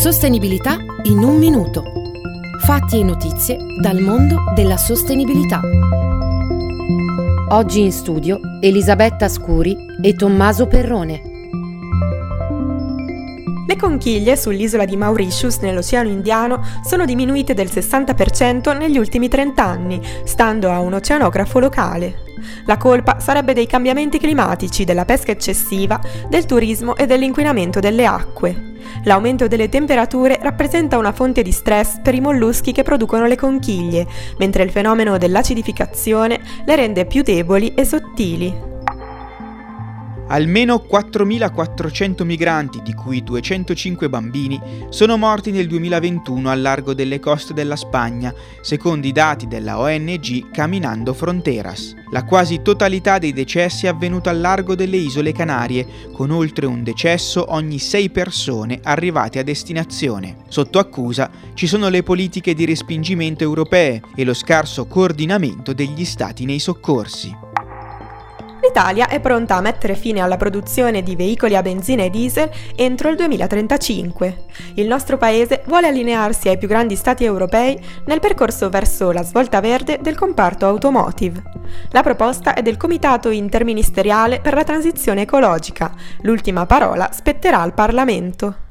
Sostenibilità in un minuto. Fatti e notizie dal mondo della sostenibilità. Oggi in studio Elisabetta Scuri e Tommaso Perrone. Le conchiglie sull'isola di Mauritius nell'Oceano Indiano sono diminuite del 60% negli ultimi 30 anni, stando a un oceanografo locale. La colpa sarebbe dei cambiamenti climatici, della pesca eccessiva, del turismo e dell'inquinamento delle acque. L'aumento delle temperature rappresenta una fonte di stress per i molluschi che producono le conchiglie, mentre il fenomeno dell'acidificazione le rende più deboli e sottili. Almeno 4.400 migranti, di cui 205 bambini, sono morti nel 2021 al largo delle coste della Spagna, secondo i dati della ONG Caminando Fronteras. La quasi totalità dei decessi è avvenuta al largo delle isole Canarie, con oltre un decesso ogni sei persone arrivate a destinazione. Sotto accusa ci sono le politiche di respingimento europee e lo scarso coordinamento degli stati nei soccorsi. L'Italia è pronta a mettere fine alla produzione di veicoli a benzina e diesel entro il 2035. Il nostro paese vuole allinearsi ai più grandi stati europei nel percorso verso la svolta verde del comparto automotive. La proposta è del Comitato interministeriale per la transizione ecologica. L'ultima parola spetterà al Parlamento.